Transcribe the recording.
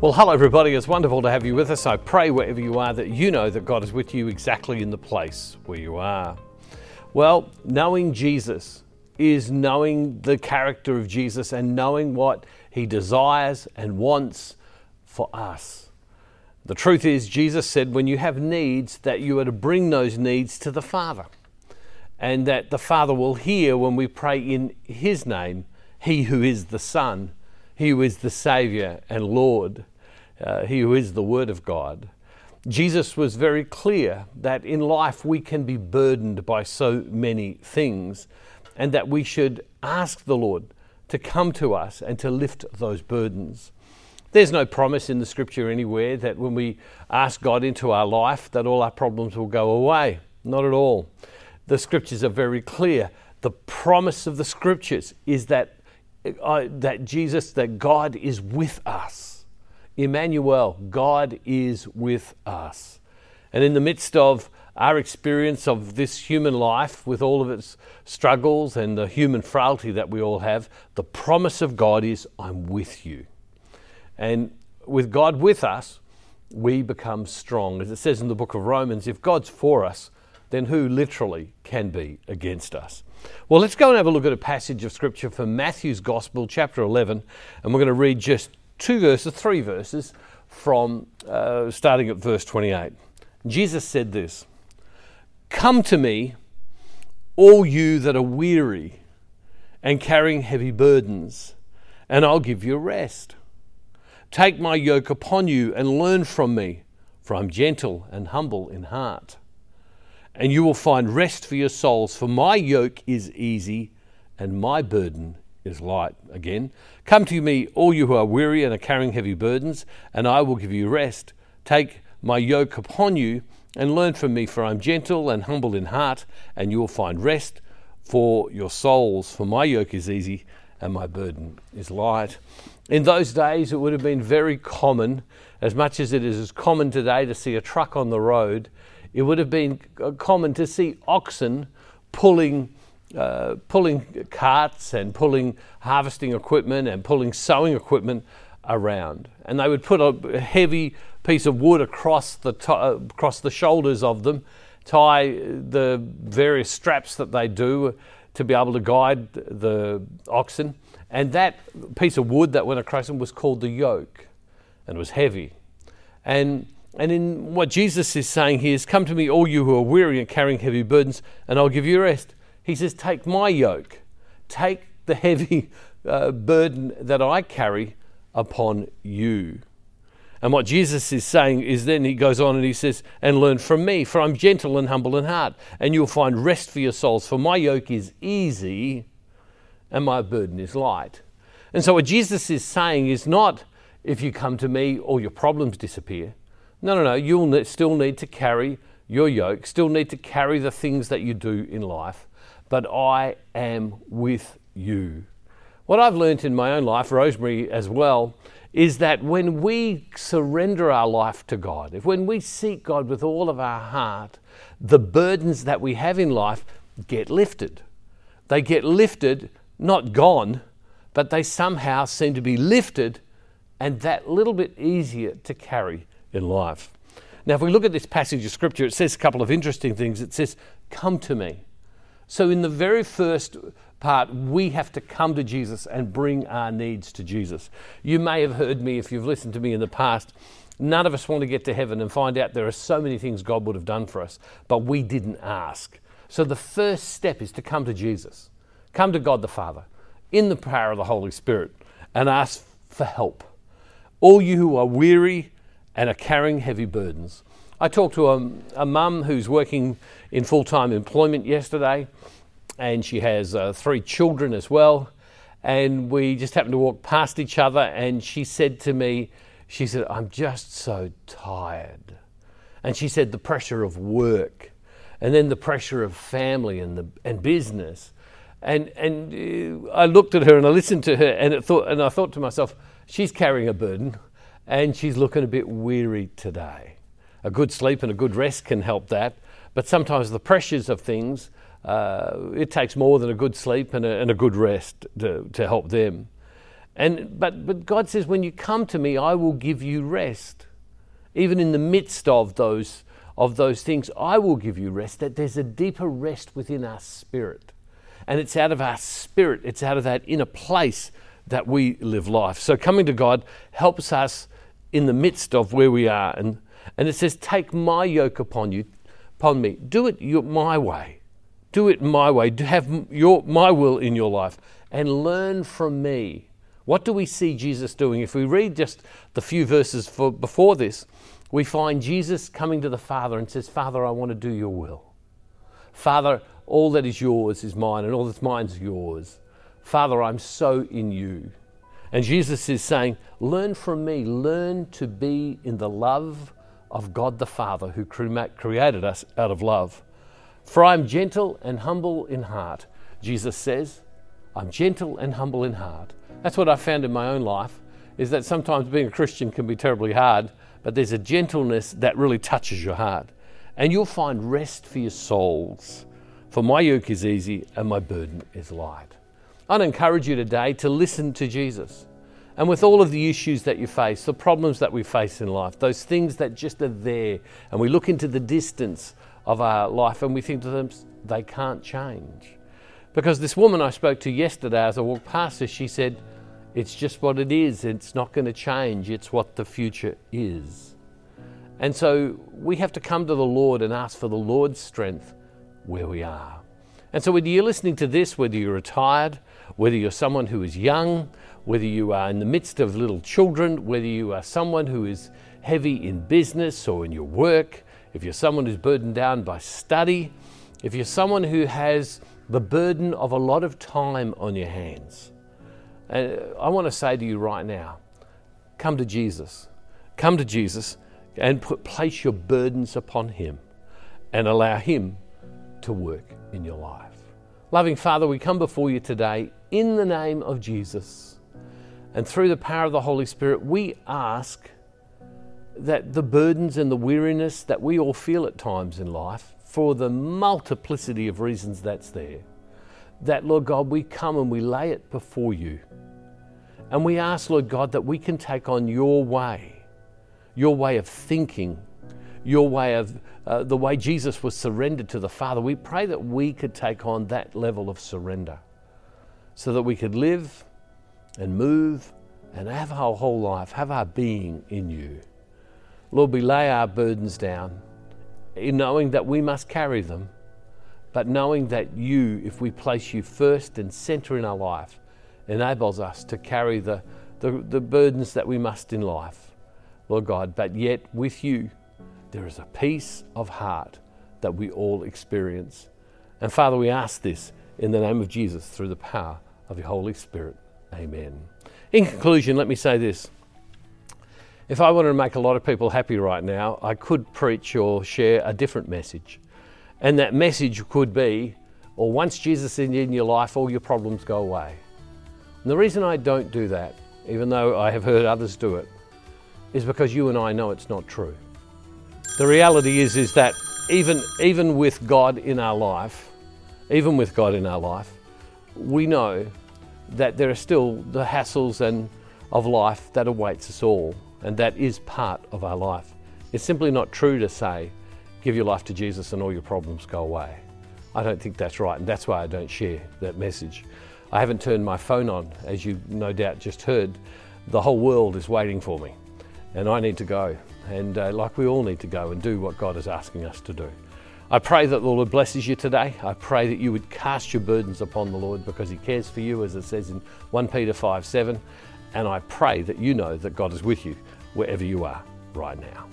Well, hello, everybody. It's wonderful to have you with us. I pray wherever you are that you know that God is with you exactly in the place where you are. Well, knowing Jesus is knowing the character of Jesus and knowing what he desires and wants for us. The truth is, Jesus said, when you have needs, that you are to bring those needs to the Father, and that the Father will hear when we pray in His name, He who is the Son, He who is the Saviour and Lord, uh, He who is the Word of God. Jesus was very clear that in life we can be burdened by so many things, and that we should ask the Lord to come to us and to lift those burdens. There's no promise in the scripture anywhere that when we ask God into our life that all our problems will go away. Not at all. The scriptures are very clear. The promise of the scriptures is that uh, that Jesus that God is with us. Emmanuel, God is with us. And in the midst of our experience of this human life with all of its struggles and the human frailty that we all have, the promise of God is I'm with you. And with God with us, we become strong. As it says in the book of Romans, if God's for us, then who literally can be against us? Well, let's go and have a look at a passage of Scripture from Matthew's Gospel, chapter 11, and we're going to read just two verses, three verses, from uh, starting at verse 28. Jesus said this Come to me, all you that are weary and carrying heavy burdens, and I'll give you rest. Take my yoke upon you and learn from me, for I'm gentle and humble in heart. And you will find rest for your souls, for my yoke is easy and my burden is light. Again, come to me, all you who are weary and are carrying heavy burdens, and I will give you rest. Take my yoke upon you and learn from me, for I'm gentle and humble in heart, and you will find rest for your souls. For my yoke is easy and my burden is light. In those days, it would have been very common, as much as it is as common today to see a truck on the road, it would have been common to see oxen pulling. Uh, pulling carts and pulling harvesting equipment and pulling sowing equipment around. And they would put a heavy piece of wood across the, to- uh, across the shoulders of them, tie the various straps that they do to be able to guide the oxen. And that piece of wood that went across them was called the yoke, and it was heavy. And, and in what Jesus is saying here is, Come to me, all you who are weary and carrying heavy burdens, and I'll give you rest. He says, Take my yoke, take the heavy uh, burden that I carry upon you. And what Jesus is saying is then he goes on and he says, And learn from me, for I'm gentle and humble in heart, and you'll find rest for your souls, for my yoke is easy and my burden is light. And so, what Jesus is saying is not if you come to me, all your problems disappear. No, no, no. You'll still need to carry your yoke, still need to carry the things that you do in life, but I am with you. What I've learned in my own life, Rosemary as well, is that when we surrender our life to God, if when we seek God with all of our heart, the burdens that we have in life get lifted. They get lifted not gone, but they somehow seem to be lifted and that little bit easier to carry in life. Now, if we look at this passage of scripture, it says a couple of interesting things. It says, Come to me. So, in the very first part, we have to come to Jesus and bring our needs to Jesus. You may have heard me if you've listened to me in the past. None of us want to get to heaven and find out there are so many things God would have done for us, but we didn't ask. So, the first step is to come to Jesus. Come to God the Father in the power of the Holy Spirit and ask for help. All you who are weary and are carrying heavy burdens. I talked to a, a mum who's working in full time employment yesterday, and she has uh, three children as well. And we just happened to walk past each other, and she said to me, She said, I'm just so tired. And she said, The pressure of work, and then the pressure of family and, the, and business and, and uh, I looked at her and I listened to her and, it thought, and I thought to myself, she's carrying a burden and she's looking a bit weary today. A good sleep and a good rest can help that, but sometimes the pressures of things, uh, it takes more than a good sleep and a, and a good rest to, to help them. And, but, but God says, when you come to me, I will give you rest. Even in the midst of those, of those things, I will give you rest. That there's a deeper rest within our spirit. And it's out of our spirit, it's out of that inner place that we live life. So coming to God helps us in the midst of where we are. And, and it says, Take my yoke upon you, upon me. Do it your, my way. Do it my way. Do have your, my will in your life and learn from me. What do we see Jesus doing? If we read just the few verses for, before this, we find Jesus coming to the Father and says, Father, I want to do your will. Father, all that is yours is mine, and all that's mine is yours. Father, I'm so in you. And Jesus is saying, Learn from me, learn to be in the love of God the Father who created us out of love. For I'm gentle and humble in heart, Jesus says. I'm gentle and humble in heart. That's what I found in my own life, is that sometimes being a Christian can be terribly hard, but there's a gentleness that really touches your heart. And you'll find rest for your souls. For my yoke is easy and my burden is light. I'd encourage you today to listen to Jesus. And with all of the issues that you face, the problems that we face in life, those things that just are there, and we look into the distance of our life and we think to them, they can't change. Because this woman I spoke to yesterday as I walked past her, she said, It's just what it is. It's not going to change. It's what the future is. And so we have to come to the Lord and ask for the Lord's strength where we are. And so, whether you're listening to this, whether you're retired, whether you're someone who is young, whether you are in the midst of little children, whether you are someone who is heavy in business or in your work, if you're someone who's burdened down by study, if you're someone who has the burden of a lot of time on your hands, and I want to say to you right now come to Jesus. Come to Jesus and put, place your burdens upon Him and allow Him to work in your life. Loving Father, we come before you today in the name of Jesus. And through the power of the Holy Spirit, we ask that the burdens and the weariness that we all feel at times in life, for the multiplicity of reasons that's there, that, Lord God, we come and we lay it before you. And we ask, Lord God, that we can take on your way, your way of thinking, your way of uh, the way Jesus was surrendered to the Father. We pray that we could take on that level of surrender so that we could live and move and have our whole life, have our being in you. Lord, we lay our burdens down, in knowing that we must carry them, but knowing that you, if we place you first and center in our life, enables us to carry the, the, the burdens that we must in life, Lord God. But yet, with you, there is a peace of heart that we all experience. And Father, we ask this in the name of Jesus through the power of your Holy Spirit. Amen. In conclusion, let me say this. If I wanted to make a lot of people happy right now, I could preach or share a different message. And that message could be, or once Jesus is in your life, all your problems go away. And the reason I don't do that, even though I have heard others do it, is because you and I know it's not true. The reality is, is that even, even with God in our life, even with God in our life, we know that there are still the hassles and of life that awaits us all, and that is part of our life. It's simply not true to say, give your life to Jesus and all your problems go away. I don't think that's right, and that's why I don't share that message. I haven't turned my phone on, as you no doubt just heard. The whole world is waiting for me, and I need to go. And uh, like we all need to go and do what God is asking us to do. I pray that the Lord blesses you today. I pray that you would cast your burdens upon the Lord because He cares for you, as it says in 1 Peter 5 7. And I pray that you know that God is with you wherever you are right now.